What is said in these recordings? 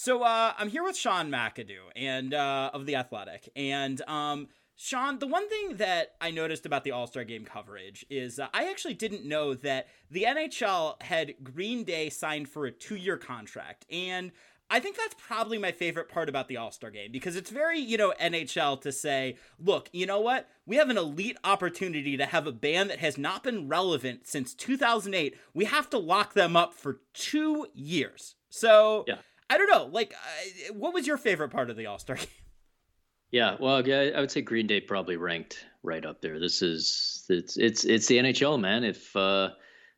So uh, I'm here with Sean McIndoe and uh, of the Athletic, and um, Sean, the one thing that I noticed about the All Star Game coverage is uh, I actually didn't know that the NHL had Green Day signed for a two year contract, and I think that's probably my favorite part about the All Star game because it's very, you know, NHL to say, look, you know what? We have an elite opportunity to have a band that has not been relevant since 2008. We have to lock them up for two years. So, yeah. I don't know. Like, uh, what was your favorite part of the All Star game? Yeah, well, yeah, I would say Green Day probably ranked right up there. This is it's it's it's the NHL, man. If uh,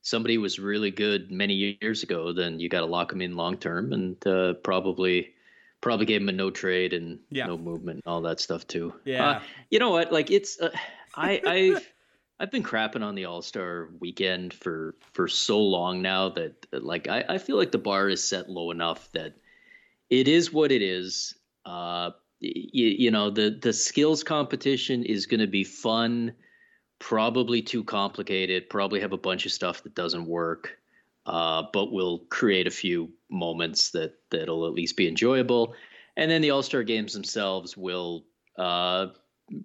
somebody was really good many years ago, then you got to lock them in long term, and uh, probably probably gave them a no trade and yeah. no movement, and all that stuff too. Yeah, uh, you know what? Like it's uh, I I've I've been crapping on the All Star weekend for for so long now that like I, I feel like the bar is set low enough that it is what it is. Uh, you, you know the the skills competition is going to be fun probably too complicated, probably have a bunch of stuff that doesn't work, uh, but will create a few moments that that'll at least be enjoyable. And then the All Star games themselves will uh,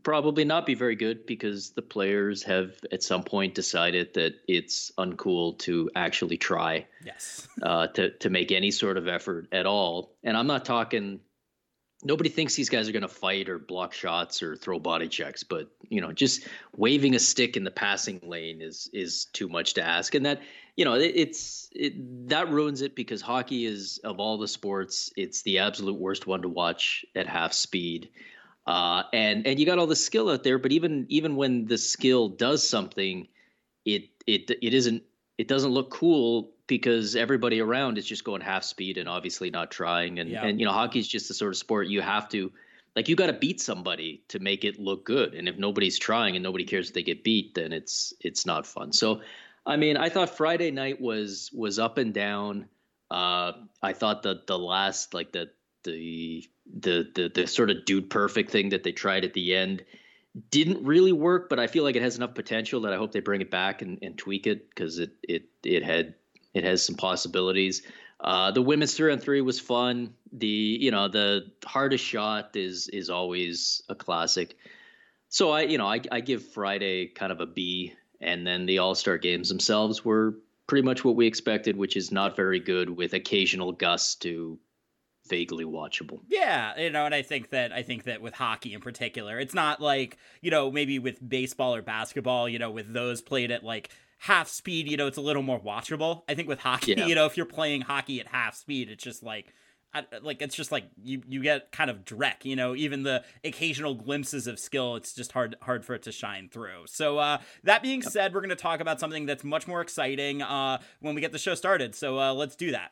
probably not be very good because the players have at some point decided that it's uncool to actually try. Yes. uh, to to make any sort of effort at all. And I'm not talking nobody thinks these guys are going to fight or block shots or throw body checks but you know just waving a stick in the passing lane is is too much to ask and that you know it, it's it, that ruins it because hockey is of all the sports it's the absolute worst one to watch at half speed uh, and and you got all the skill out there but even even when the skill does something it it it isn't it doesn't look cool because everybody around is just going half speed and obviously not trying. And yeah. and you know, hockey's just the sort of sport you have to like you got to beat somebody to make it look good. And if nobody's trying and nobody cares if they get beat, then it's it's not fun. So, I mean, I thought Friday night was was up and down. Uh, I thought that the last like the the the the the sort of dude perfect thing that they tried at the end didn't really work, but I feel like it has enough potential that I hope they bring it back and, and tweak it because it it it had it has some possibilities. Uh, the women's three on three was fun. The you know the hardest shot is is always a classic. So I you know I, I give Friday kind of a B, and then the All Star games themselves were pretty much what we expected, which is not very good with occasional gusts to vaguely watchable. Yeah, you know, and I think that I think that with hockey in particular, it's not like, you know, maybe with baseball or basketball, you know, with those played at like half speed, you know, it's a little more watchable. I think with hockey, yeah. you know, if you're playing hockey at half speed, it's just like like it's just like you you get kind of dreck you know even the occasional glimpses of skill it's just hard hard for it to shine through so uh that being said we're going to talk about something that's much more exciting uh when we get the show started so uh let's do that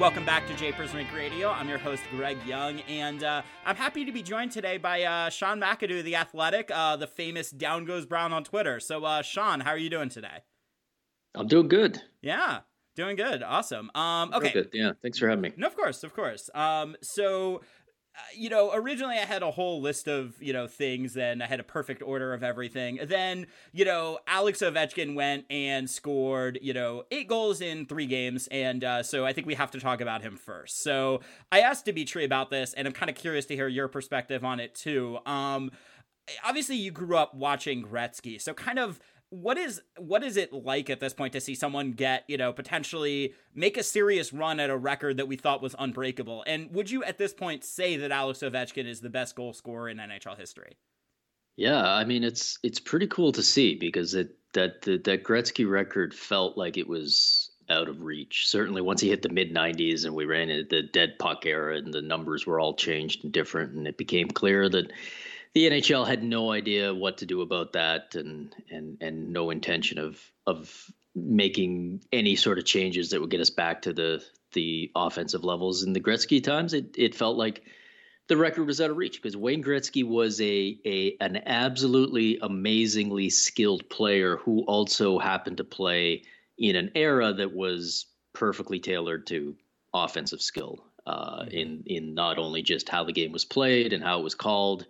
Welcome back to Japers Rink Radio. I'm your host, Greg Young, and uh, I'm happy to be joined today by uh, Sean McIndoe, the athletic, uh, the famous Down Goes Brown on Twitter. So, uh, Sean, how are you doing today? I'm doing good. Yeah, doing good. Awesome. Um, okay. Good. Yeah, thanks for having me. No, of course, of course. Um, so you know, originally I had a whole list of, you know, things and I had a perfect order of everything. Then, you know, Alex Ovechkin went and scored, you know, eight goals in three games. And uh, so I think we have to talk about him first. So I asked Dimitri about this and I'm kind of curious to hear your perspective on it too. Um, obviously, you grew up watching Gretzky. So kind of what is what is it like at this point to see someone get you know potentially make a serious run at a record that we thought was unbreakable and would you at this point say that alex ovechkin is the best goal scorer in nhl history yeah i mean it's it's pretty cool to see because it that the, that gretzky record felt like it was out of reach. Certainly, once he hit the mid 90s and we ran into the dead puck era and the numbers were all changed and different, and it became clear that the NHL had no idea what to do about that and and and no intention of of making any sort of changes that would get us back to the the offensive levels in the Gretzky times. It it felt like the record was out of reach because Wayne Gretzky was a a an absolutely amazingly skilled player who also happened to play in an era that was perfectly tailored to offensive skill uh, mm-hmm. in in not only just how the game was played and how it was called,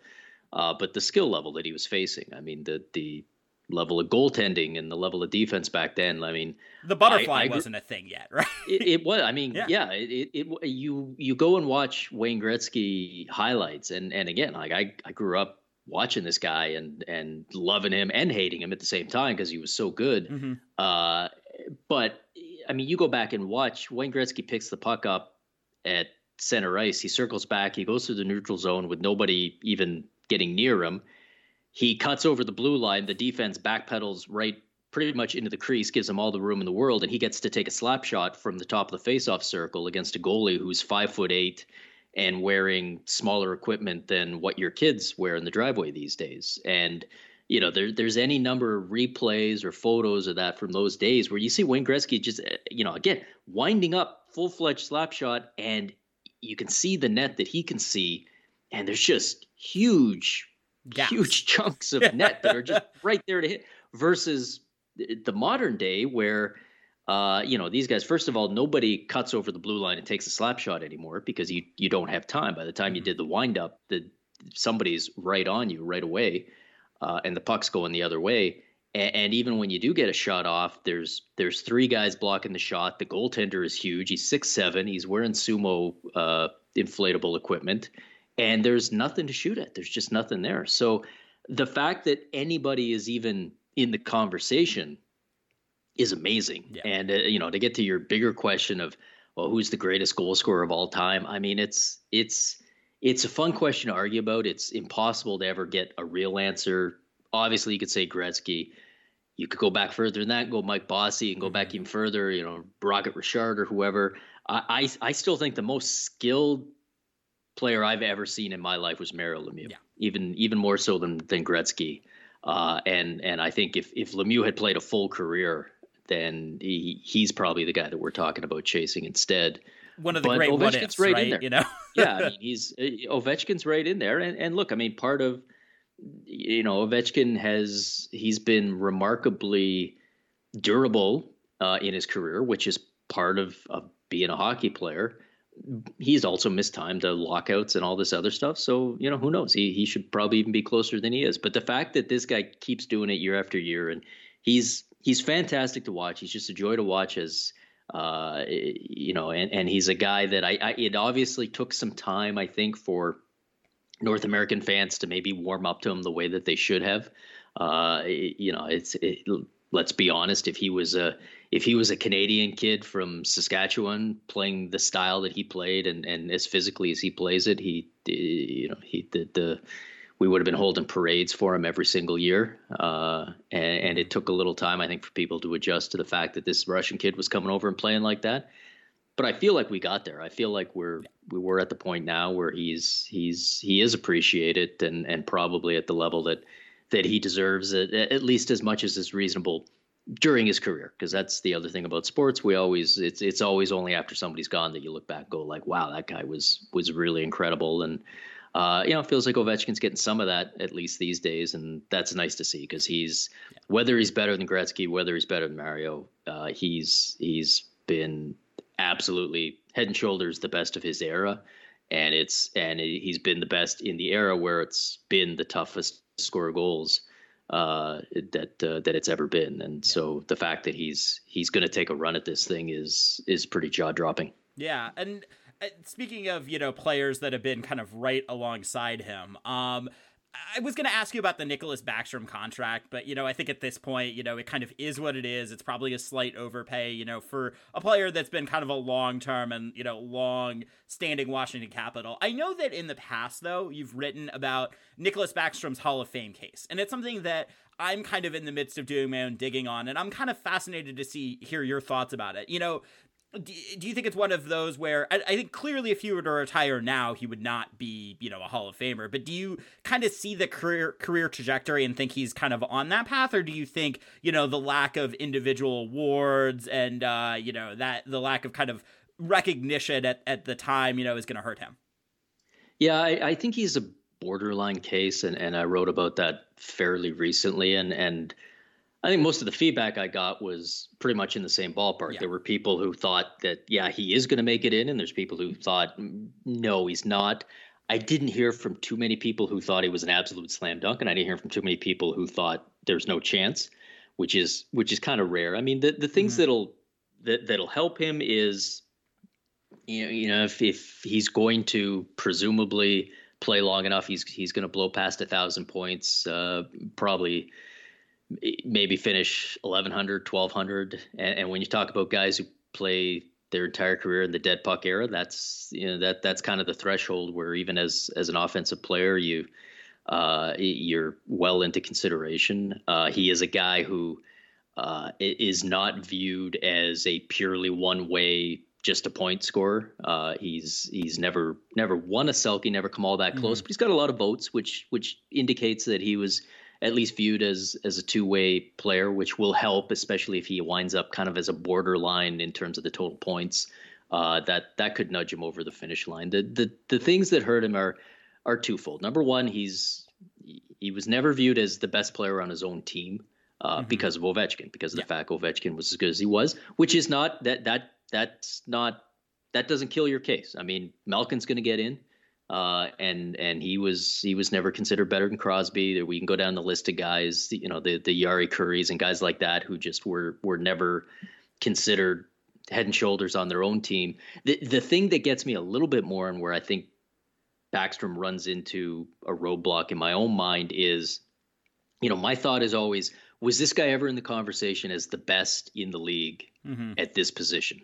uh, but the skill level that he was facing. I mean, the the level of goaltending and the level of defense back then. I mean, the butterfly I, I, wasn't a thing yet, right? it, it, was. I mean, yeah, yeah it, it, it, you you go and watch Wayne Gretzky highlights, and and again, like I I grew up watching this guy and and loving him and hating him at the same time because he was so good. Mm-hmm. Uh, but I mean, you go back and watch Wayne Gretzky picks the puck up at center ice. He circles back. He goes through the neutral zone with nobody even getting near him he cuts over the blue line. The defense backpedals right pretty much into the crease, gives him all the room in the world, and he gets to take a slap shot from the top of the faceoff circle against a goalie who's five foot eight and wearing smaller equipment than what your kids wear in the driveway these days. And you know, there, there's any number of replays or photos of that from those days where you see Wayne Gretzky just, eh, you know, again winding up full fledged slap shot, and you can see the net that he can see, and there's just huge Gaps. huge chunks of net that are just right there to hit versus the modern day where uh, you know these guys first of all nobody cuts over the blue line and takes a slap shot anymore because you you don't have time. By the time you mm-hmm. did the wind up the somebody's right on you right away uh, and the puck's going the other way. And, and, even when you do get a shot off there's there's three guys blocking the shot. The goaltender is huge. He's six seven. He's wearing sumo uh, inflatable equipment and there's nothing to shoot at. There's just nothing there. So the fact that anybody is even in the conversation is amazing. Yeah. And uh, you know, to get to your bigger question of well, who's the greatest goal scorer of all time? I mean, it's it's it's a fun question to argue about. It's impossible to ever get a real answer. Obviously, you could say Gretzky. You could go back further than that, go Mike Bossy, and go back mm-hmm. even further. You know, Rocket Richard or whoever. I, I I still think the most skilled player I've ever seen in my life was Mario Lemieux. Yeah. Even even more so than than Gretzky. Uh, and and I think if if Lemieux had played a full career, then he he's probably the guy that we're talking about chasing instead. One of the but great Ovechkin's ifs, right, right, in there. You know, yeah, I mean he's uh, Ovechkin's right in there, and and look, I mean part of you know Ovechkin has he's been remarkably durable uh, in his career, which is part of, of being a hockey player he's also missed time to lockouts and all this other stuff. So, you know, who knows? He he should probably even be closer than he is. But the fact that this guy keeps doing it year after year and he's he's fantastic to watch. He's just a joy to watch as uh, you know, and, and he's a guy that I, I it obviously took some time, I think, for North American fans to maybe warm up to him the way that they should have. Uh, you know, it's it, let's be honest, if he was a if he was a Canadian kid from Saskatchewan playing the style that he played and, and as physically as he plays it, he you know he did the we would have been holding parades for him every single year, uh, and, and, it took a little time, I think, for people to adjust to the fact that this Russian kid was coming over and playing like that. But I feel like we got there. I feel like we're we were at the point now where he's he's he is appreciated and and probably at the level that that he deserves it, at least as much as is reasonable during his career because that's the other thing about sports we always it's it's always only after somebody's gone that you look back go like wow that guy was was really incredible and uh, you know, it feels like Ovechkin's getting some of that at least these days, and that's nice to see because he's yeah. whether he's better than Gretzky, whether he's better than Mario, uh, he's he's been absolutely head and shoulders the best of his era, and it's and he's been the best in the era where it's been the toughest score goals uh, that uh, that it's ever been. And yeah. so the fact that he's he's going to take a run at this thing is is pretty jaw dropping. Yeah, and speaking of you know players that have been kind of right alongside him, um, I was going to ask you about the Nicklas Backstrom contract, but you know, I think at this point, you know, it kind of is what it is. It's probably a slight overpay, you know, for a player that's been kind of a long-term and, you know, long-standing Washington Capital. I know that in the past though, you've written about Nicklas Backstrom's Hall of Fame case, and it's something that I'm kind of in the midst of doing my own digging on, and I'm kind of fascinated to see hear your thoughts about it. You know, do, you think it's one of those where I, I, think clearly if he were to retire now he would not be you know a hall of famer but do you kind of see the career career trajectory and think he's kind of on that path? Or do you think you know the lack of individual awards and uh you know that the lack of kind of recognition at, at the time you know is going to hurt him? Yeah I, I think he's a borderline case and, and i wrote about that fairly recently and and I think most of the feedback I got was pretty much in the same ballpark. Yeah. There were people who thought that, yeah, he is going to make it in, and there's people who thought, no, he's not. I didn't hear from too many people who thought he was an absolute slam dunk, and I didn't hear from too many people who thought there's no chance, which is which is kind of rare. I mean, the the things mm-hmm. that'll that that'll help him is, you know, you know, if if he's going to presumably play long enough, he's he's going to blow past a thousand points, uh, probably maybe finish 1100 1200 and, and, when you talk about guys who play their entire career in the dead puck era that's you know that that's kind of the threshold where even as as an offensive player you uh, you're well into consideration uh, he is a guy who uh, is not viewed as a purely one way just a point scorer. Uh, he's he's never never won a Selke, never come all that close, mm-hmm. but he's got a lot of votes, which which indicates that he was at least viewed as as a two way player, which will help, especially if he winds up kind of as a borderline in terms of the total points. Uh, that that could nudge him over the finish line. The the the things that hurt him are are twofold. Number one, he's he was never viewed as the best player on his own team uh, mm-hmm. because of Ovechkin, because of yeah. the fact Ovechkin was as good as he was, which is not that that that's not that doesn't kill your case. I mean, Malkin's going to get in. Uh, and and he was he was never considered better than Crosby. We can go down the list of guys, you know, the the Jari Kurris and guys like that who just were were never considered head and shoulders on their own team. The the thing that gets me a little bit more and where I think Backstrom runs into a roadblock in my own mind is, you know, my thought is always, was this guy ever in the conversation as the best in the league mm-hmm. at this position?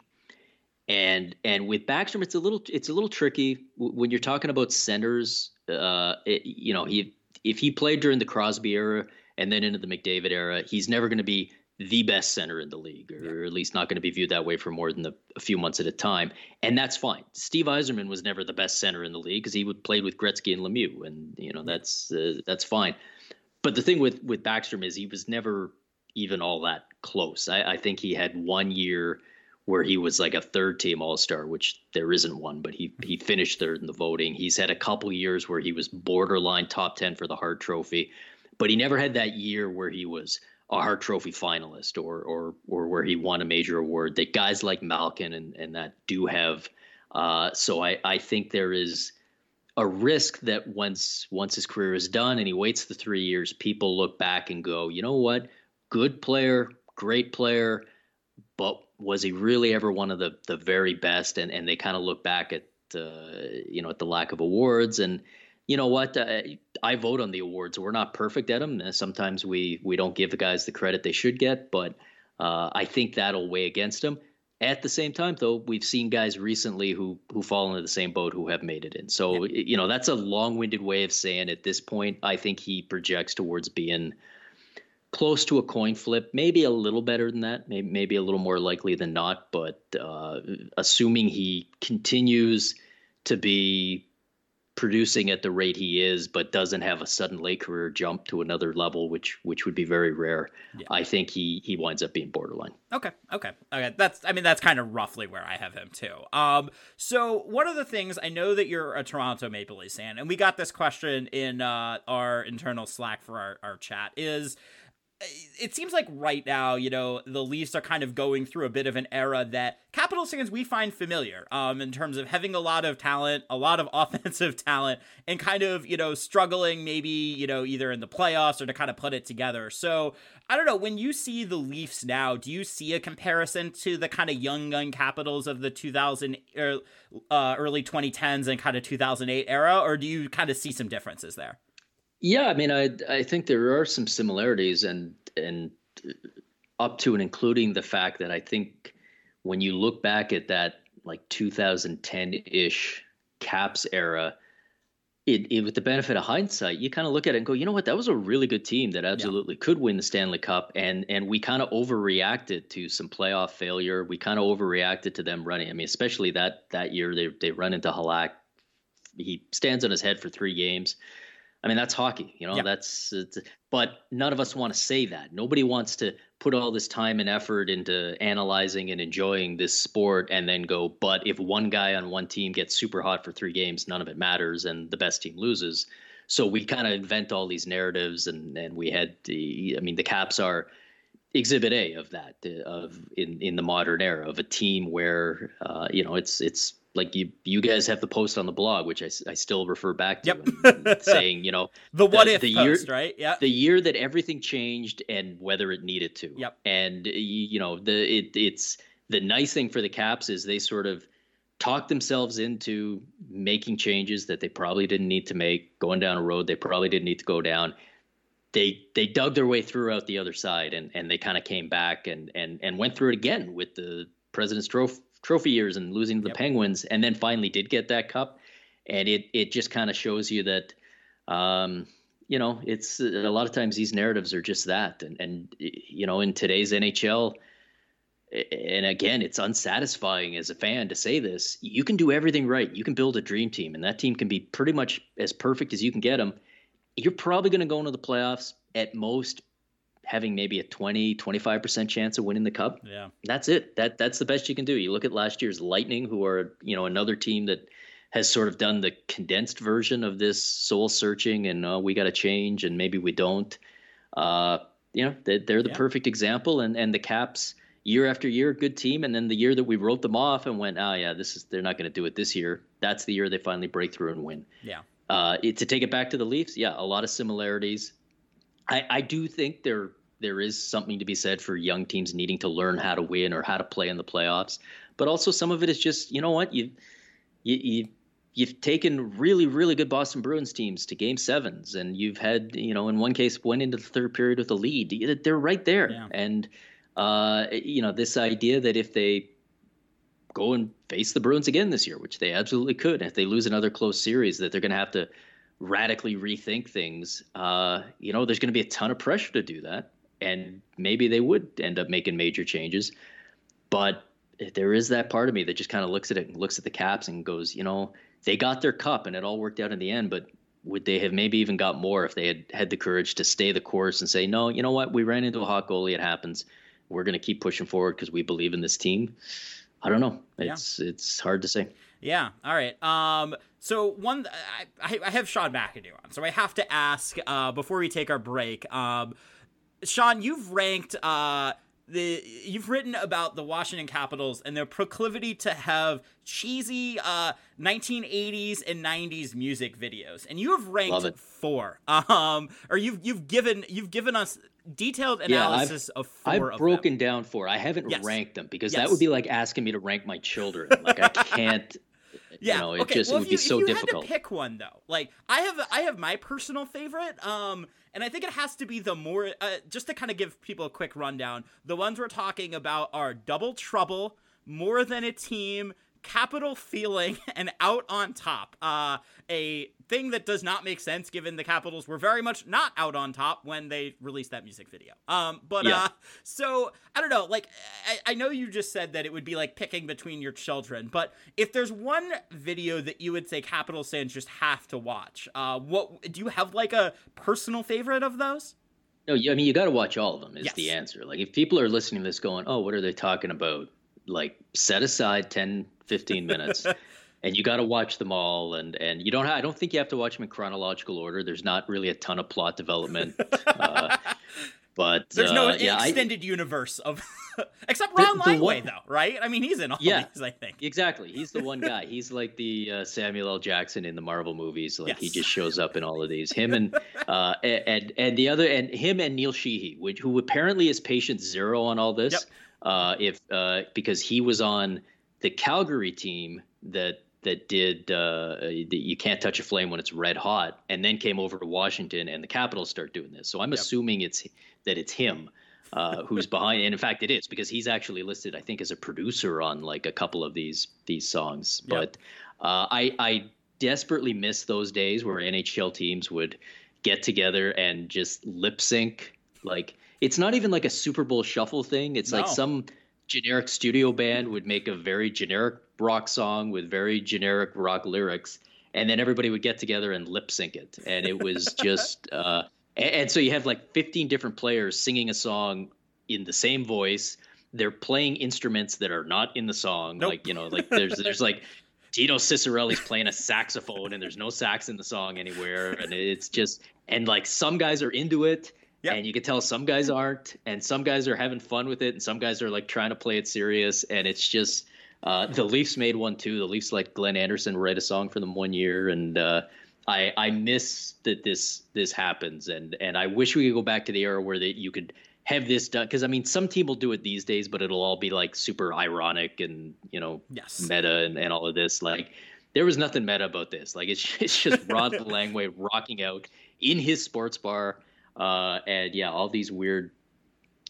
And and with Backstrom, it's a little it's a little tricky when you're talking about centers. Uh, it, you know, he if he played during the Crosby era and then into the McDavid era, he's never going to be the best center in the league, or at least not going to be viewed that way for more than the, a few months at a time, and that's fine. Steve Yzerman was never the best center in the league because he would play with Gretzky and Lemieux, and you know that's uh, that's fine. But the thing with with Backstrom is he was never even all that close. I, I think he had one year where he was like a third team all star, which there isn't one, but he he finished third in the voting. He's had a couple years where he was borderline top ten for the Hart Trophy, but he never had that year where he was a Hart Trophy finalist or or or where he won a major award that guys like Malkin and and that do have. Uh, so I I think there is a risk that once once his career is done and he waits the three years, people look back and go, you know what, good player, great player, but was he really ever one of the the very best? And and they kind of look back at uh, you know at the lack of awards and you know what uh, I vote on the awards. We're not perfect at them. Sometimes we we don't give the guys the credit they should get, but uh, I think that'll weigh against them. At the same time, though, we've seen guys recently who who fall into the same boat who have made it in. So yeah. you know that's a long-winded way of saying at this point, I think he projects towards being close to a coin flip, maybe a little better than that, maybe, maybe a little more likely than not. But uh, assuming he continues to be producing at the rate he is, but doesn't have a sudden late career jump to another level, which which would be very rare. Yeah. I think he he winds up being borderline. Okay, okay, okay. That's I mean that's kind of roughly where I have him too. Um, so one of the things I know that you're a Toronto Maple Leafs fan, and we got this question in uh, our internal Slack for our our chat is it seems like right now, you know, the Leafs are kind of going through a bit of an era that Capitals fans we find familiar, um, in terms of having a lot of talent, a lot of offensive talent, and kind of, you know, struggling maybe, you know, either in the playoffs or to kind of put it together. So I don't know, when you see the Leafs now, do you see a comparison to the kind of young gun Capitals of the 2000 er, uh, early 2010s and kind of 2008 era, or do you kind of see some differences there? Yeah, I mean, I I think there are some similarities, and and up to and including the fact that I think when you look back at that like 2010 ish Caps era, it, it, with the benefit of hindsight, you kind of look at it and go, you know what, that was a really good team that absolutely yeah. could win the Stanley Cup, and and we kind of overreacted to some playoff failure. We kind of overreacted to them running. I mean, especially that that year they they run into Halak. He stands on his head for three games. I mean, that's hockey, you know. Yeah. That's, but none of us want to say that. Nobody wants to put all this time and effort into analyzing and enjoying this sport and then go, but if one guy on one team gets super hot for three games, none of it matters, and the best team loses. So we kind of invent all these narratives, and and we had, the, I mean, the Caps are exhibit A of that of in in the modern era of a team where uh, you know it's it's like you you guys have the post on the blog, which I, I still refer back to, yep. saying you know the what if the post, year, right? Yeah, the year that everything changed and whether it needed to. Yep. And you know the it it's the nice thing for the Caps is they sort of talked themselves into making changes that they probably didn't need to make, going down a road they probably didn't need to go down. They they dug their way throughout the other side and and they kind of came back and and and went through it again with the President's Trophy trophy years and losing to the yep. Penguins, and then finally did get that cup. And it it just kind of shows you that, um, you know, it's a lot of times these narratives are just that. And and you know, in today's NHL, and again, it's unsatisfying as a fan to say this. You can do everything right. You can build a dream team, and that team can be pretty much as perfect as you can get them. You're probably going to go into the playoffs at most having maybe a 20 25% chance of winning the cup. Yeah. That's it. That that's the best you can do. You look at last year's lightning who are you know another team that has sort of done the condensed version of this soul searching and uh, we got to change and maybe we don't. Uh, you know they, are the yeah. perfect example and and the caps year after year good team. And then the year that we wrote them off and went oh yeah this is they're not going to do it this year that's the year they finally break through and win. Yeah. Uh, it, to take it back to the Leafs, yeah, a lot of similarities. I, I do think there there is something to be said for young teams needing to learn how to win or how to play in the playoffs. But also some of it is just you know what you you, you you've taken really really good Boston Bruins teams to game sevens, and you've had you know in one case went into the third period with a lead. They're right there, yeah. and uh, you know this idea that if they go and face the Bruins again this year, which they absolutely could, if they lose another close series, that they're going to have to radically rethink things. Uh, you know, there's going to be a ton of pressure to do that, and maybe they would end up making major changes. But there is that part of me that just kind of looks at it and looks at the Caps and goes, you know, they got their cup and it all worked out in the end, but would they have maybe even got more if they had had the courage to stay the course and say, no, you know what, we ran into a hot goalie, it happens. We're going to keep pushing forward because we believe in this team. I don't know. It's yeah. it's hard to say. Yeah. All right. Um. So one, I I have Sean McIndoe on, so I have to ask uh, before we take our break. Um, Sean, you've ranked uh the you've written about the Washington Capitals and their proclivity to have cheesy uh 1980s and 90s music videos and you have ranked four um or you've you've given you've given us detailed analysis yeah, of four I've broken them. down four I haven't yes. ranked them because yes. that would be like asking me to rank my children like I can't yeah. You know, it okay. just well, it would you, be so if you difficult. Had to pick one though. Like I have, I have my personal favorite. Um, and I think it has to be the more. Uh, just to kind of give people a quick rundown. The ones we're talking about are Double Trouble, More Than a Team, capital feeling and out on top. Uh, a thing that does not make sense given the Capitals were very much not out on top when they released that music video. Um, but yeah. uh, so I don't know. Like I, I know you just said that it would be like picking between your children, but if there's one video that you would say Capital fans just have to watch, uh, what do you have like a personal favorite of those? No, I mean you got to watch all of them. Is yes. the answer? Like if people are listening to this, going, "Oh, what are they talking about?" Like set aside 10, 15 minutes. and you got to watch them all and and you don't have, I don't think you have to watch them in chronological order. There's not really a ton of plot development. uh, but there's no uh, yeah, extended I, universe of except Rod Langway though, right? I mean, he's in all yeah, these, I think. Exactly. He's the one guy. He's like the uh, Samuel L. Jackson in the Marvel movies. Like yes. he just shows up in all of these. Him and uh, and and the other and him and Neil Sheehy, which who apparently is patient zero on all this. Yep. Uh, if uh, because he was on the Calgary team that that did uh, you can't touch a flame when it's red hot, and then came over to Washington, and the Capitals start doing this. So I'm yep. assuming it's that it's him uh, who's behind, and in fact, it is because he's actually listed, I think, as a producer on like a couple of these these songs. Yep. But uh, I I desperately miss those days where NHL teams would get together and just lip sync like it's not even like a Super Bowl shuffle thing. It's no. like some generic studio band would make a very generic rock song with very generic rock lyrics, and then everybody would get together and lip sync it, and it was just. Uh, and, and so you have like 15 different players singing a song in the same voice. They're playing instruments that are not in the song. Nope. Like you know, like there's there's like Dino Ciccarelli's playing a saxophone, and there's no sax in the song anywhere, and it's just and like some guys are into it Yep. And you can tell some guys aren't, and some guys are having fun with it, and some guys are like trying to play it serious. And it's just uh, the Leafs made one too. The Leafs like Glenn Anderson write a song for them one year, and uh, I I miss that this this happens, and and I wish we could go back to the era where that you could have this done because I mean some team will do it these days, but it'll all be like super ironic and you know yes. meta and, and all of this. Like there was nothing meta about this. Like it's it's just Rod Langway rocking out in his sports bar uh, and yeah, all these weird,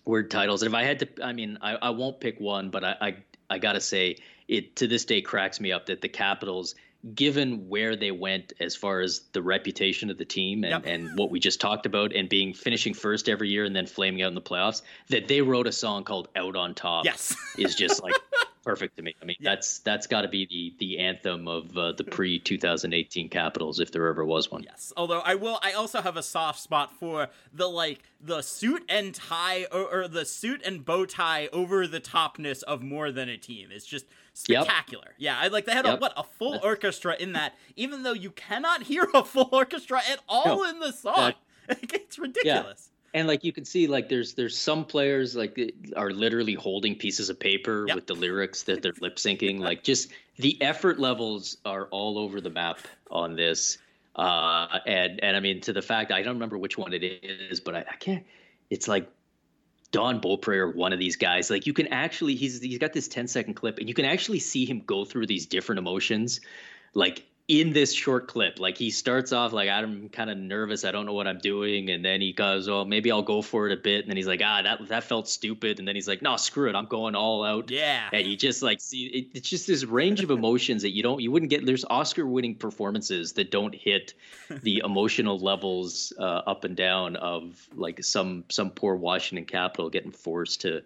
weird titles. And if I had to, I mean, I, I won't pick one, but I, I, I gotta say, it to this day cracks me up that the Capitals, given where they went as far as the reputation of the team and, yep. and what we just talked about, and being finishing first every year and then flaming out in the playoffs, that they wrote a song called "Out on Top." Yes, is just like perfect to me. I mean, yeah. that's that's got to be the the anthem of uh, the pre 2018 Capitals if there ever was one. Yes. Although I will, I also have a soft spot for the like the suit and tie or, or the suit and bow tie over the topness of more than a team. It's just spectacular. Yep. Yeah, I like they had yep. a, what a full orchestra in that, even though you cannot hear a full orchestra at all no. in the song. it's ridiculous. Yeah and like you can see like there's there's some players like are literally holding pieces of paper yep. with the lyrics that they're lip syncing like just the effort levels are all over the map on this uh and and i mean to the fact i don't remember which one it is but i, I can't it's like Don Beaupre one of these guys, like you can actually he's he's got this 10 second clip and you can actually see him go through these different emotions. Like in this short clip. Like he starts off like I'm kind of nervous, I don't know what I'm doing, and then he goes, "Oh, maybe I'll go for it a bit," and then he's like, "Ah, that that felt stupid," and then he's like, "No, screw it, I'm going all out." Yeah, and you just like see it, it's just this range of emotions that you don't you wouldn't get. There's Oscar-winning performances that don't hit the emotional levels uh, up and down of like some some poor Washington Capital getting forced to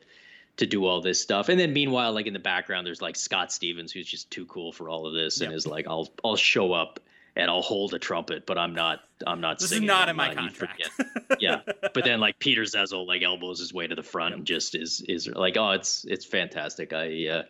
to do all this stuff. And then meanwhile, like in the background, there's like Scott Stevens, who's just too cool for all of this, yep. and is like, I'll I'll show up and I'll hold a trumpet, but I'm not I'm not this singing. is not in my contract. yeah, but then like Peter Zezel like elbows his way to the front yep. and just is is like, oh, it's it's fantastic. I uh,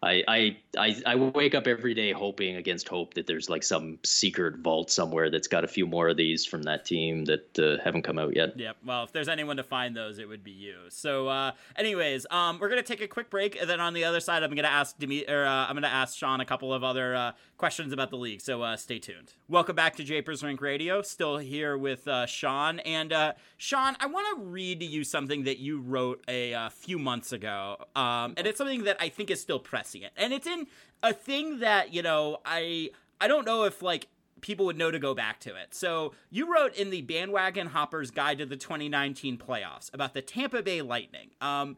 I, I I I wake up every day hoping against hope that there's like some secret vault somewhere that's got a few more of these from that team that uh, haven't come out yet. Yep. Well, if there's anyone to find those, it would be you. So, uh, anyways, um, we're gonna take a quick break, and then on the other side, I'm gonna ask Demi- or uh, I'm gonna ask Sean a couple of other uh, questions about the league. So uh, stay tuned. Welcome back to Japers Rink Radio. Still here with uh, Sean and Sean. I want to read to you something that you wrote a, few months ago, um, and it's something that I think is still prescient, and it's in a thing that you know I I don't know if like people would know to go back to it. So you wrote in the Bandwagon Hoppers Guide to the 2019 Playoffs about the Tampa Bay Lightning. Um,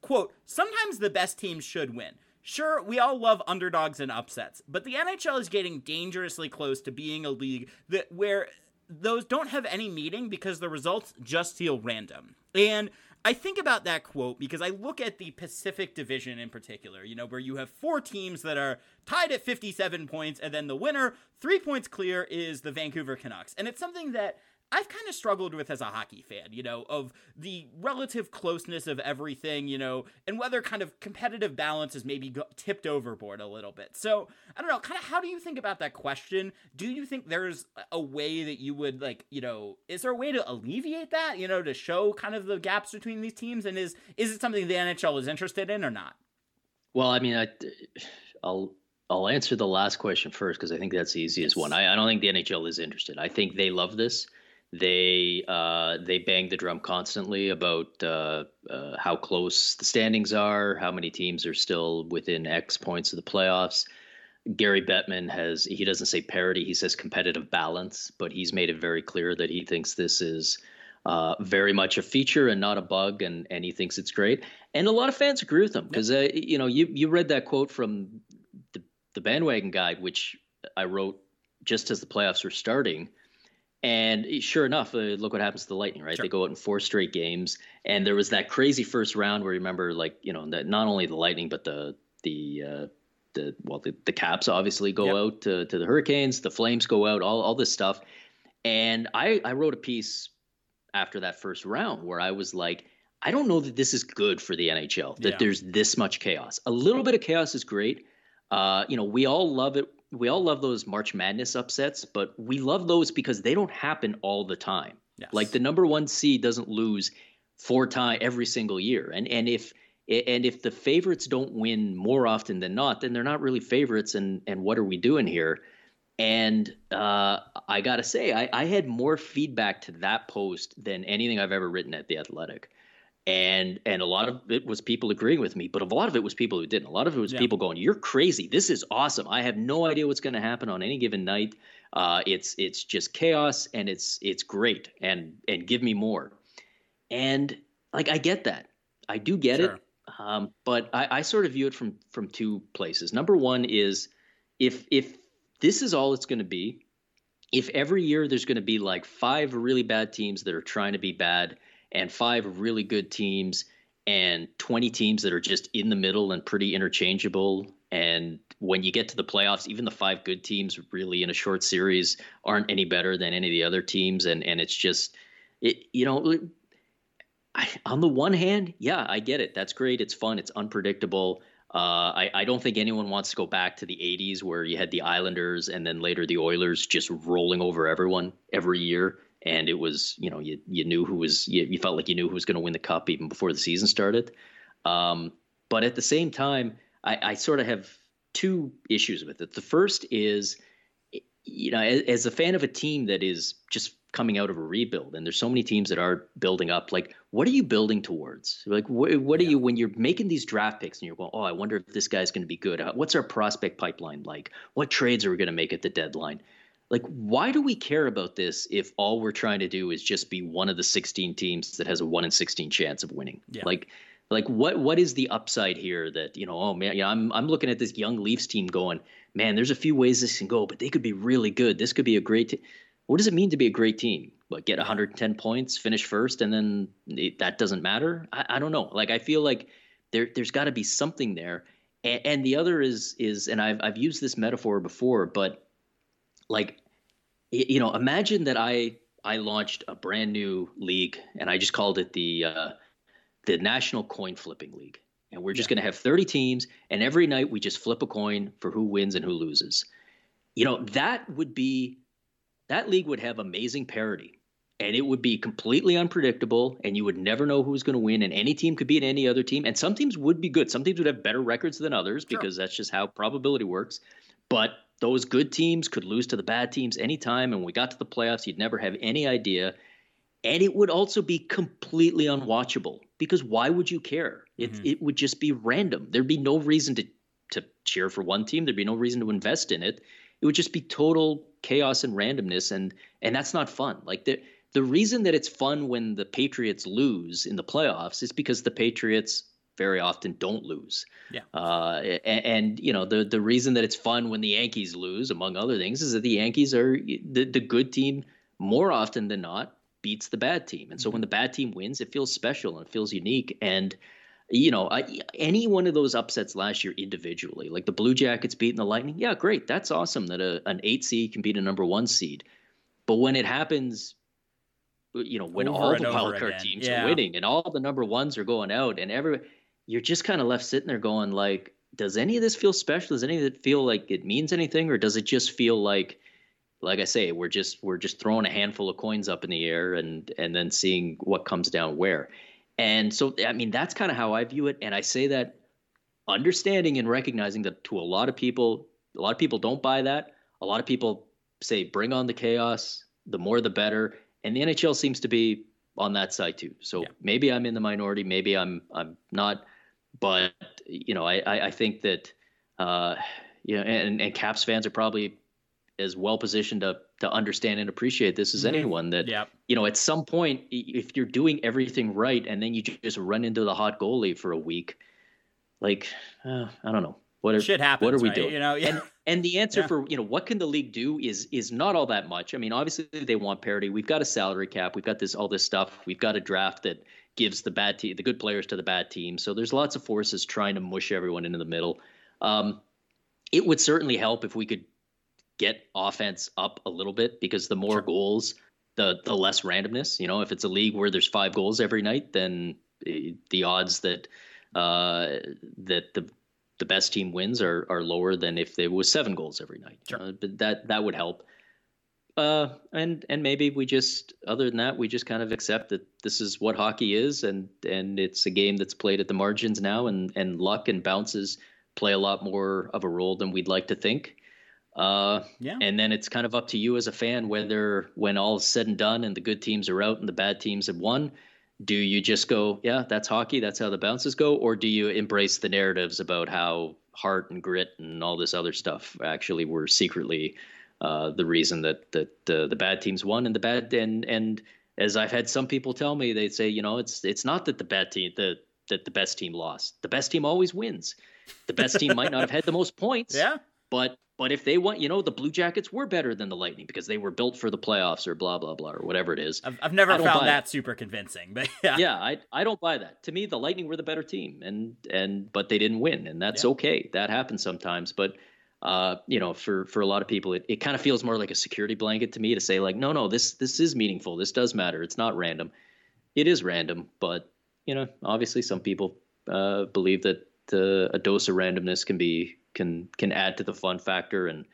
quote: Sometimes the best teams should win. Sure, we all love underdogs and upsets, but the NHL is getting dangerously close to being a league that where those don't have any meaning because the results just feel random. And I think about that quote because I look at the Pacific Division in particular, you know, where you have four teams that are tied at 57 points, and then the winner, three points clear, is the Vancouver Canucks. And it's something that I've kind of struggled with as a hockey fan, you know, of the relative closeness of everything, you know, and whether kind of competitive balance is maybe go- tipped overboard a little bit. So, I don't know, kind of how do you think about that question? Do you think there's a way that you would like, you know, is there a way to alleviate that, you know, to show kind of the gaps between these teams and is is it something the NHL is interested in or not? Well, I mean, I, I'll I'll answer the last question first because I think that's the easiest yes. one. I, I don't think the NHL is interested. I think they love this. They uh, they bang the drum constantly about uh, uh, how close the standings are, how many teams are still within X points of the playoffs. Gary Bettman has he doesn't say parity, he says competitive balance, but he's made it very clear that he thinks this is uh, very much a feature and not a bug, and and he thinks it's great. And a lot of fans agree with him because uh, you know you you read that quote from the the bandwagon guide, which I wrote just as the playoffs were starting. And sure enough, uh, look what happens to the Lightning, right? Sure. They go out in four straight games, and there was that crazy first round where you remember, like you know, that not only the Lightning but the the uh, the well the, the Caps obviously go yep. out to, to the Hurricanes, the Flames go out, all all this stuff. And I I wrote a piece after that first round where I was like, I don't know that this is good for the NHL that yeah. there's this much chaos. A little bit of chaos is great. Uh, you know, we all love it. We all love those March Madness upsets, but we love those because they don't happen all the time. Yes. Like the number one seed doesn't lose four times every single year, and and if and if the favorites don't win more often than not, then they're not really favorites. And and what are we doing here? And uh, I gotta say, I, I had more feedback to that post than anything I've ever written at the Athletic and and a lot of it was people agreeing with me but a lot of it was people who didn't. A lot of it was yeah. people going you're crazy. This is awesome. I have no idea what's going to happen on any given night. Uh, it's it's just chaos and it's it's great. And and give me more. And like i get that. I do get sure. it um, but I, I sort of view it from from two places. Number one is if if this is all it's going to be if every year there's going to be like five really bad teams that are trying to be bad and five really good teams and 20 teams that are just in the middle and pretty interchangeable. And when you get to the playoffs, even the five good teams really in a short series aren't any better than any of the other teams. And, and it's just, it, you know, I, on the one hand, yeah, I get it. That's great. It's fun. It's unpredictable. Uh, I, I, don't think anyone wants to go back to the 80s where you had the Islanders and then later the Oilers just rolling over everyone every year and it was you know you you knew who was you, you felt like you knew who was going to win the cup even before the season started. Um, but at the same time, I, I, sort of have two issues with it. The first is, you know, as, as, a fan of a team that is just coming out of a rebuild, and there's so many teams that are building up. Like, what are you building towards? Like, wh- what are yeah. you when you're making these draft picks and you're going, oh, I wonder if this guy's going to be good. What's our prospect pipeline like? What trades are we going to make at the deadline? Like why do we care about this if all we're trying to do is just be one of the 16 teams that has a 1 in 16 chance of winning? Yeah. like like what what is the upside here that you know oh man yeah I'm I'm looking at this young Leafs team going man there's a few ways this can go but they could be really good. This could be a great what does it mean to be a great team? What get 110 points finish first and then it, that doesn't matter? I, I don't know. Like I feel like there there's got to be something there. And, and the other is is and I've I've used this metaphor before but like you know, imagine that I I launched a brand new league and I just called it the uh, the National Coin Flipping League. And we're just going to have 30 teams and every night we just flip a coin for who wins and who loses. You know, that would be that league would have amazing parity and it would be completely unpredictable and you would never know who's going to win and any team could beat any other team and some teams would be good some teams would have better records than others sure. because that's just how probability works but those good teams could lose to the bad teams anytime. And when we got to the playoffs, you'd never have any idea. And it would also be completely unwatchable because why would you care? It, mm-hmm. it would just be random. There'd be no reason to, to cheer for one team. There'd be no reason to invest in it. It would just be total chaos and randomness. And, and that's not fun. Like the, the reason that it's fun when the Patriots lose in the playoffs is because the Patriots very often don't lose. Yeah. Uh, and, and, you know the the reason that it's fun when the Yankees lose, among other things, is that the Yankees are the the good team more often than not beats the bad team, and so mm-hmm. when the bad team wins, it feels special and it feels unique. And you know, I, any one of those upsets last year individually, like the Blue Jackets beating the Lightning, yeah, great, that's awesome that a, an eight seed can beat a number one seed. But when it happens you know, when over all the wild card teams yeah. are winning and all the number ones are going out and every you're just kind of left sitting there going like does any of this feel special? Does any of it feel like it means anything? Or does it just feel like like i say we're just we're just throwing a handful of coins up in the air and and then seeing what comes down where? And so i mean that's kind of how i view it. And i say that understanding and recognizing that to a lot of people a lot of people don't buy that. A lot of people say bring on the chaos. The more the better. And the nhl seems to be on that side too. So yeah. maybe i'm in the minority. Maybe i'm i'm not but you know, I I, think that uh, you know, and and Caps fans are probably as well positioned to to understand and appreciate this as Mhm. anyone. That Yep. you know, at some point, if you're doing everything right and then you just run into the hot goalie for a week, like uh, I don't know, what are Shit happens. what are we right? doing? You know, yeah. and and the answer Yeah. for you know what can the league do is is not all that much. I mean, obviously they want parity. We've got a salary cap. We've got this all this stuff. We've got a draft that gives the bad team the good players to the bad team. So there's lots of forces trying to mush everyone into the middle. Um, it would certainly help if we could get offense up a little bit because the more Sure. goals, the the less randomness. You know, if it's a league where there's five goals every night, then eh, the odds that uh, that the the best team wins are are lower than if there was seven goals every night. Sure. Uh, but that that would help. Uh, and and maybe we just other than that we just kind of accept that this is what hockey is, and and it's a game that's played at the margins now, and and luck and bounces play a lot more of a role than we'd like to think. Uh, yeah. and then it's kind of up to you as a fan whether, when all is said and done and the good teams are out and the bad teams have won, do you just go, yeah, that's hockey, that's how the bounces go, or do you embrace the narratives about how heart and grit and all this other stuff actually were secretly uh, the reason that that uh, the bad teams won and the bad and and as I've had some people tell me, they say, you know, it's it's not that the bad team the that the best team lost. The best team always wins. The best team might not have had the most points, Yeah. but but if they want, you know, the Blue Jackets were better than the Lightning because they were built for the playoffs or blah blah blah or whatever it is. I've, I've never found that super convincing, but yeah. yeah, I I don't buy that. To me, the Lightning were the better team, and and but they didn't win, and that's Yeah. okay. That happens sometimes, but. Uh, you know, for for a lot of people, it, it kind of feels more like a security blanket to me to say like, no, no, this this is meaningful. This does matter. It's not random. It is random, but you know, obviously, some people uh, believe that uh, a dose of randomness can be can can add to the fun factor and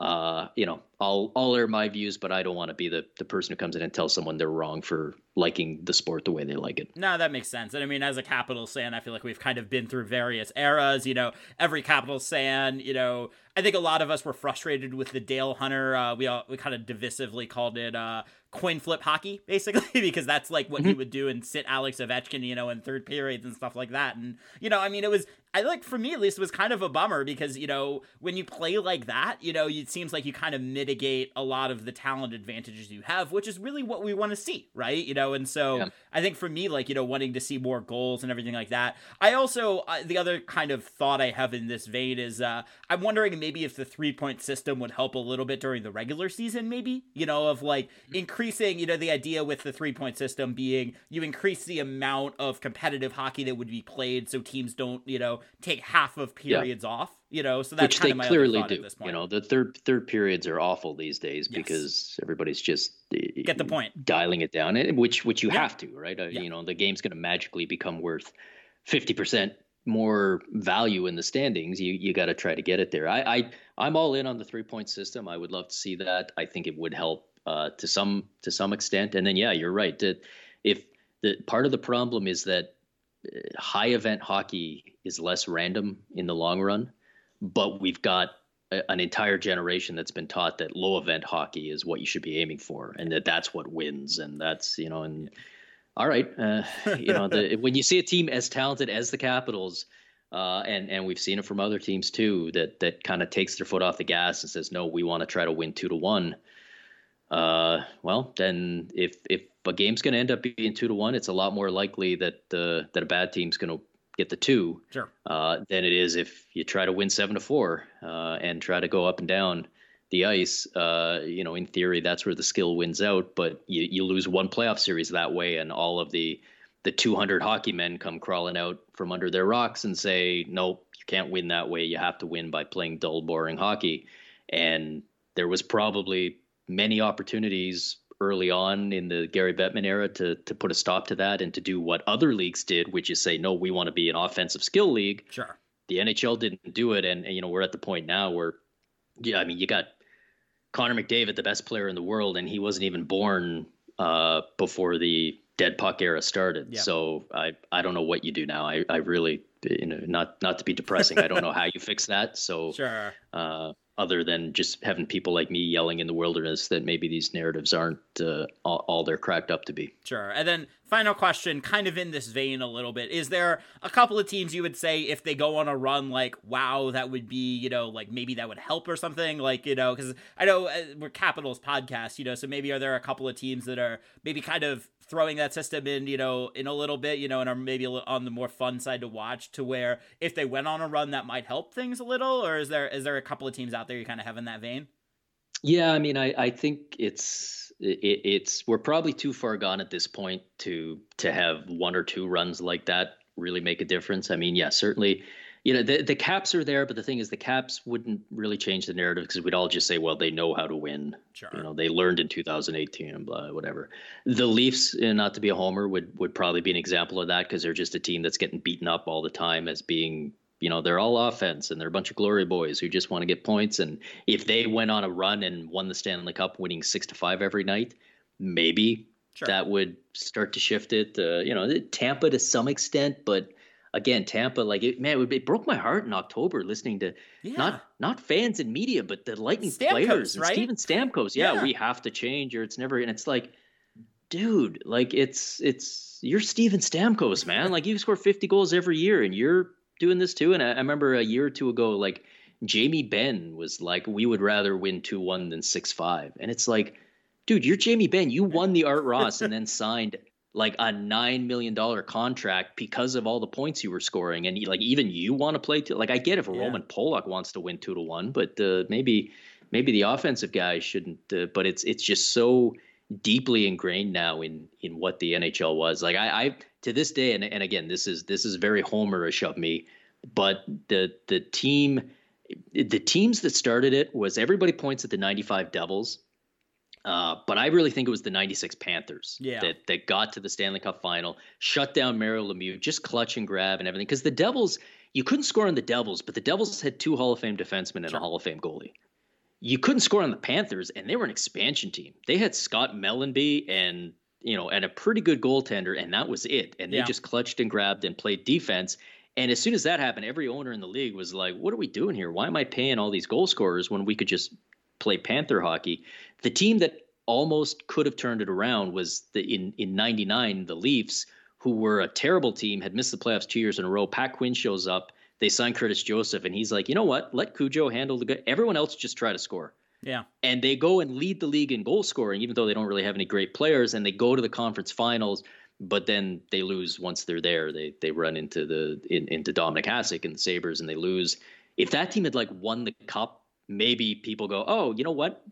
uh, you know, I'll I'll air my views, but I don't want to be the the person who comes in and tells someone they're wrong for liking the sport the way they like it. No, that makes sense. And I mean, as a Capitals fan, I feel like we've kind of been through various eras. You know, every Capitals fan, you know, I think a lot of us were frustrated with the Dale Hunter. Uh, we all, we kind of divisively called it uh, coin flip hockey, basically, because that's like what he would do and sit Alex Ovechkin, you know, in third periods and stuff like that. And you know, I mean, it was I like for me at least it was kind of a bummer because you know when you play like that, you know, it seems like you kind of mitigate a lot of the talent advantages you have, which is really what we want to see, right? You know, and so Yeah. I think for me, like you know, wanting to see more goals and everything like that. I also uh, the other kind of thought I have in this vein is uh, I'm wondering maybe if the three point system would help a little bit during the regular season, maybe you know, of like increasing, you know, the idea with the three point system being you increase the amount of competitive hockey that would be played, so teams don't, you know, take half of Yeah. periods off, you know. So that's Which kind they of my clearly do. at this point. You know, the third third periods are awful these days Yes. because everybody's just uh, Get the point. dialing it down, and which which you Yeah. have to, right? Uh, Yeah. You know, the game's going to magically become worth fifty percent more value in the standings. You you got to try to get it there. I, I I'm all in on the three point system. I would love to see that. I think it would help uh, to some to some extent. And then yeah, you're right. That if the part of the problem is that high event hockey is less random in the long run, but we've got a- an entire generation that's been taught that low event hockey is what you should be aiming for, and that that's what wins, and that's you know, and all right, uh, you know, the, when you see a team as talented as the Capitals, uh, and and we've seen it from other teams too, that that kind of takes their foot off the gas and says, no, we want to try to win two to one. Uh, well, then if if a game's going to end up being two to one, it's a lot more likely that uh, that a bad team's going to get the two Sure. uh, than it is if you try to win seven to four uh, and try to go up and down the ice. Uh, you know, in theory, that's where the skill wins out. But you, you lose one playoff series that way, and all of the the 200 hockey men come crawling out from under their rocks and say, "Nope, you can't win that way. You have to win by playing dull, boring hockey." And there was probably many opportunities early on in the Gary Bettman era to to put a stop to that and to do what other leagues did, which is say, no, we want to be an offensive skill league. Sure. The NHL didn't do it, and, and you know we're at the point now where, yeah, I mean you got Connor McDavid, the best player in the world, and he wasn't even born uh, before the dead puck era started. Yeah. So I I don't know what you do now. I I really you know not not to be depressing. I don't know how you fix that. So Sure. uh, other than just having people like me yelling in the wilderness that maybe these narratives aren't uh, all, all they're cracked up to be. Sure. And then final question, kind of in this vein a little bit. Is there a couple of teams you would say if they go on a run, like, wow, that would be, you know, like maybe that would help or something? Like, you know, because I know uh, we're Capitals podcast, you know, so maybe are there a couple of teams that are maybe kind of throwing that system in, you know, in a little bit, you know, and are maybe on the more fun side to watch to where if they went on a run, that might help things a little? Or is there is there a couple of teams out there you kind of have in that vein? Yeah, I mean, I, I think it's it, it's we're probably too far gone at this point to to have one or two runs like that really make a difference. I mean, yeah, certainly, you know, the the caps are there, but the thing is, the caps wouldn't really change the narrative because we'd all just say, well, they know how to win. Sure. You know, they learned in 2018 and blah, whatever. The Leafs, not to be a homer, would would probably be an example of that because they're just a team that's getting beaten up all the time as being you know they're all offense and they're a bunch of glory boys who just want to get points and if they went on a run and won the stanley cup winning six to five every night maybe sure. that would start to shift it uh, you know tampa to some extent but again tampa like it, man it, would, it broke my heart in october listening to yeah. not not fans and media but the lightning Stamkos, players and right? steven stamkos yeah, yeah we have to change or it's never and it's like dude like it's it's you're steven stamkos man like you score 50 goals every year and you're doing this too. And I, I remember a year or two ago, like Jamie Benn was like, we would rather win 2 1 than 6 5. And it's like, dude, you're Jamie Benn. You won the Art Ross and then signed like a $9 million contract because of all the points you were scoring. And like, even you want to play, to, like, I get if yeah. Roman Polak wants to win 2 to 1, but uh, maybe. Maybe the offensive guys shouldn't, uh, but it's it's just so deeply ingrained now in in what the NHL was. Like I, I to this day, and, and again, this is this is very homerish of me, but the the team the teams that started it was everybody points at the 95 Devils. Uh, but I really think it was the 96 Panthers yeah. that, that got to the Stanley Cup final, shut down Mario Lemieux, just clutch and grab and everything. Because the Devils, you couldn't score on the Devils, but the Devils had two Hall of Fame defensemen and sure. a Hall of Fame goalie. You couldn't score on the Panthers, and they were an expansion team. They had Scott Mellanby and you know, and a pretty good goaltender, and that was it. And they yeah. just clutched and grabbed and played defense. And as soon as that happened, every owner in the league was like, "What are we doing here? Why am I paying all these goal scorers when we could just play Panther hockey?" The team that almost could have turned it around was the in in '99 the Leafs, who were a terrible team, had missed the playoffs two years in a row. Pat Quinn shows up. They sign Curtis Joseph, and he's like, "You know what? Let Cujo handle the good. Everyone else just try to score." Yeah. And they go and lead the league in goal scoring, even though they don't really have any great players, and they go to the conference finals, but then they lose once they're there. They they run into the in, into Dominik Hasek and the Sabres and they lose. If that team had like won the cup, maybe people go, Oh, you know what?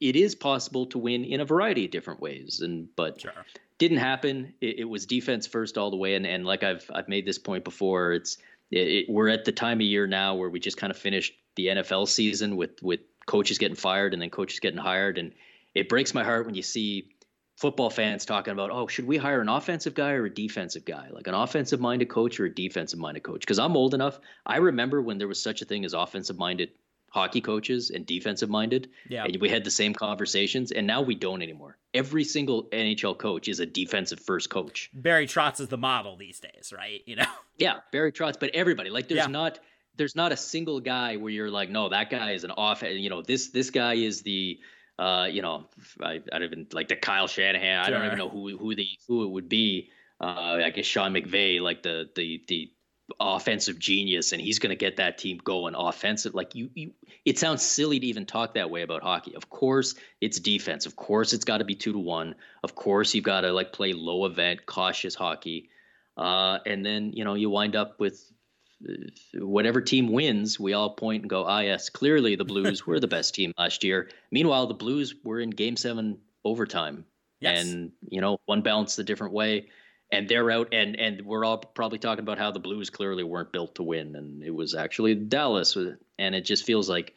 It is possible to win in a variety of different ways. And but sure. didn't happen. It, it, was defense first all the way. And and like I've I've made this point before, it's it, it, we're at the time of year now where we just kind of finished the NFL season with with coaches getting fired and then coaches getting hired. And it breaks my heart when you see football fans talking about, oh, should we hire an offensive guy or a defensive guy? Like an offensive minded coach or a defensive minded coach? Because I'm old enough. I remember when there was such a thing as offensive minded hockey coaches and defensive minded. Yeah. And we had the same conversations, and now we don't anymore. Every single NHL coach is a defensive first coach. Barry Trotz is the model these days, right? You know. Yeah, Barry Trotz, but everybody like there's yeah. not there's not a single guy where you're like, no, that guy is an off. You know, this this guy is the, uh, you know, I, I don't even like the Kyle Shanahan. Sure. I don't even know who who the who it would be. Uh, I guess Sean McVay, like the the the offensive genius, and he's going to get that team going offensive. Like you, you, it sounds silly to even talk that way about hockey. Of course, it's defense. Of course, it's got to be two to one. Of course, you've got to like play low event, cautious hockey. Uh, and then you know you wind up with whatever team wins, we all point and go, ah, yes, clearly the Blues were the best team last year. Meanwhile, the Blues were in game seven overtime. Yes. And, you know, one bounced a different way and they're out and and we're all probably talking about how the Blues clearly weren't built to win and it was actually Dallas and it just feels like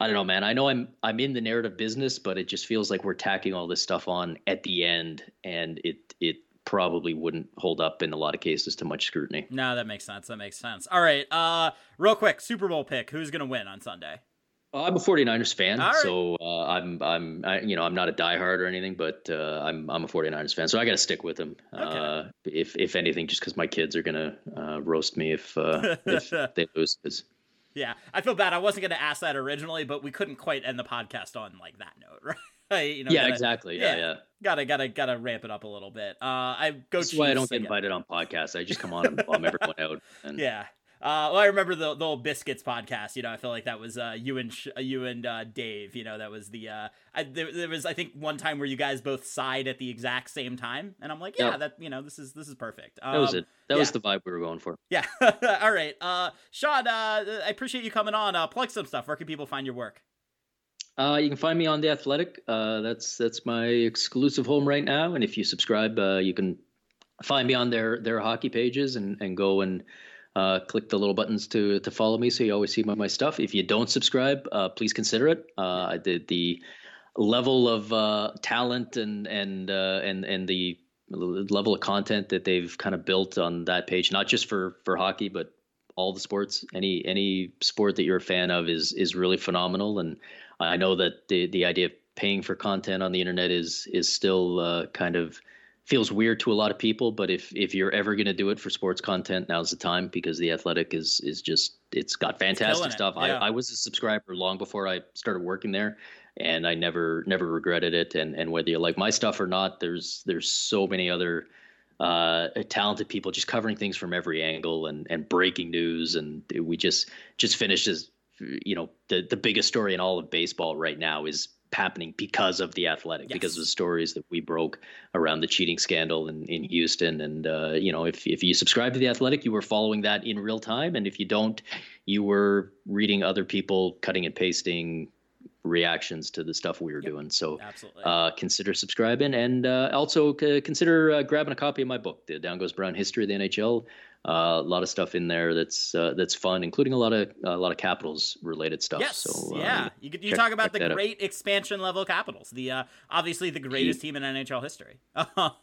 I don't know man I know I'm I'm in the narrative business but it just feels like we're tacking all this stuff on at the end and it it probably wouldn't hold up in a lot of cases to much scrutiny. No, that makes sense. That makes sense. All right. Uh real quick, Super Bowl pick. Who's to win on Sunday? Uh, I'm a 49ers fan, right. so uh, I'm I'm I, you know I'm not a diehard or anything, but uh, I'm I'm a 49ers fan, so I got to stick with them. Okay. Uh, if if anything, just because my kids are gonna uh, roast me if uh, if they lose. Cause... Yeah, I feel bad. I wasn't gonna ask that originally, but we couldn't quite end the podcast on like that note, right? you know, yeah, gotta, exactly. Yeah, yeah. Gotta gotta gotta ramp it up a little bit. Uh, I go. That's why I don't get invited on podcasts. I just come on and bum everyone out. And... Yeah. Uh, well, I remember the, the old Biscuits podcast. You know, I feel like that was uh, you and Sh- you and uh, Dave. You know, that was the uh, I, there, there, was I think one time where you guys both sighed at the exact same time, and I'm like, yeah, yep. that you know, this is this is perfect. Um, that was um, it. That yeah. was the vibe we were going for. Yeah. All right, uh, Sean. Uh, I appreciate you coming on. Uh, plug some stuff. Where can people find your work? Uh, you can find me on the Athletic. Uh, that's that's my exclusive home right now. And if you subscribe, uh, you can find me on their their hockey pages and and go and uh, click the little buttons to to follow me so you always see my, my stuff. If you don't subscribe, uh, please consider it. Uh, I did the level of uh, talent and and uh, and and the level of content that they've kind of built on that page, not just for for hockey, but all the sports. Any any sport that you're a fan of is is really phenomenal. And I know that the the idea of paying for content on the internet is is still uh, kind of feels weird to a lot of people but if if you're ever going to do it for sports content now's the time because the athletic is is just it's got fantastic stuff yeah. I, I was a subscriber long before i started working there and i never never regretted it and and whether you like my stuff or not there's there's so many other uh, talented people just covering things from every angle and and breaking news and we just just finished as you know the the biggest story in all of baseball right now is happening because of the athletic yes. because of the stories that we broke around the cheating scandal in, in houston. And uh, you know if, if you subscribe to the athletic you were following that in real time. And if you don't you were reading other people cutting and pasting reactions to the stuff we were yep. doing. So uh, consider subscribing and uh, also consider uh, grabbing a copy of my book the down goes brown history of the nhl a lot of stuff in there that's uh, that's fun, including a lot of a lot of capitals related stuff. Yes, so, yeah. You you check, talk about the great out. expansion level capitals, the uh, obviously the greatest the, team in NHL history.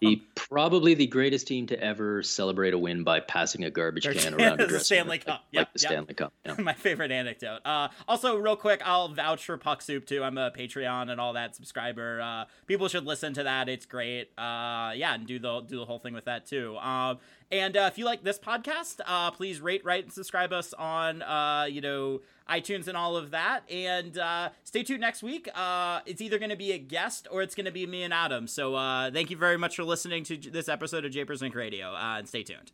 the probably the greatest team to ever celebrate a win by passing a garbage can around a Stanley Cup. Like, yep, like the yep. Stanley Cup. Yeah. My favorite anecdote. Uh, also, real quick, I'll vouch for Puck Soup too. I'm a Patreon and all that subscriber. Uh, people should listen to that. It's great. Uh, yeah, and do the do the whole thing with that too. Um, and uh, if you like this podcast, uh, please rate, write, and subscribe us on, uh, you know, iTunes and all of that. And uh, stay tuned next week. Uh, it's either going to be a guest or it's going to be me and Adam. So uh, thank you very much for listening to this episode of Japers' Rink. Radio. and stay tuned.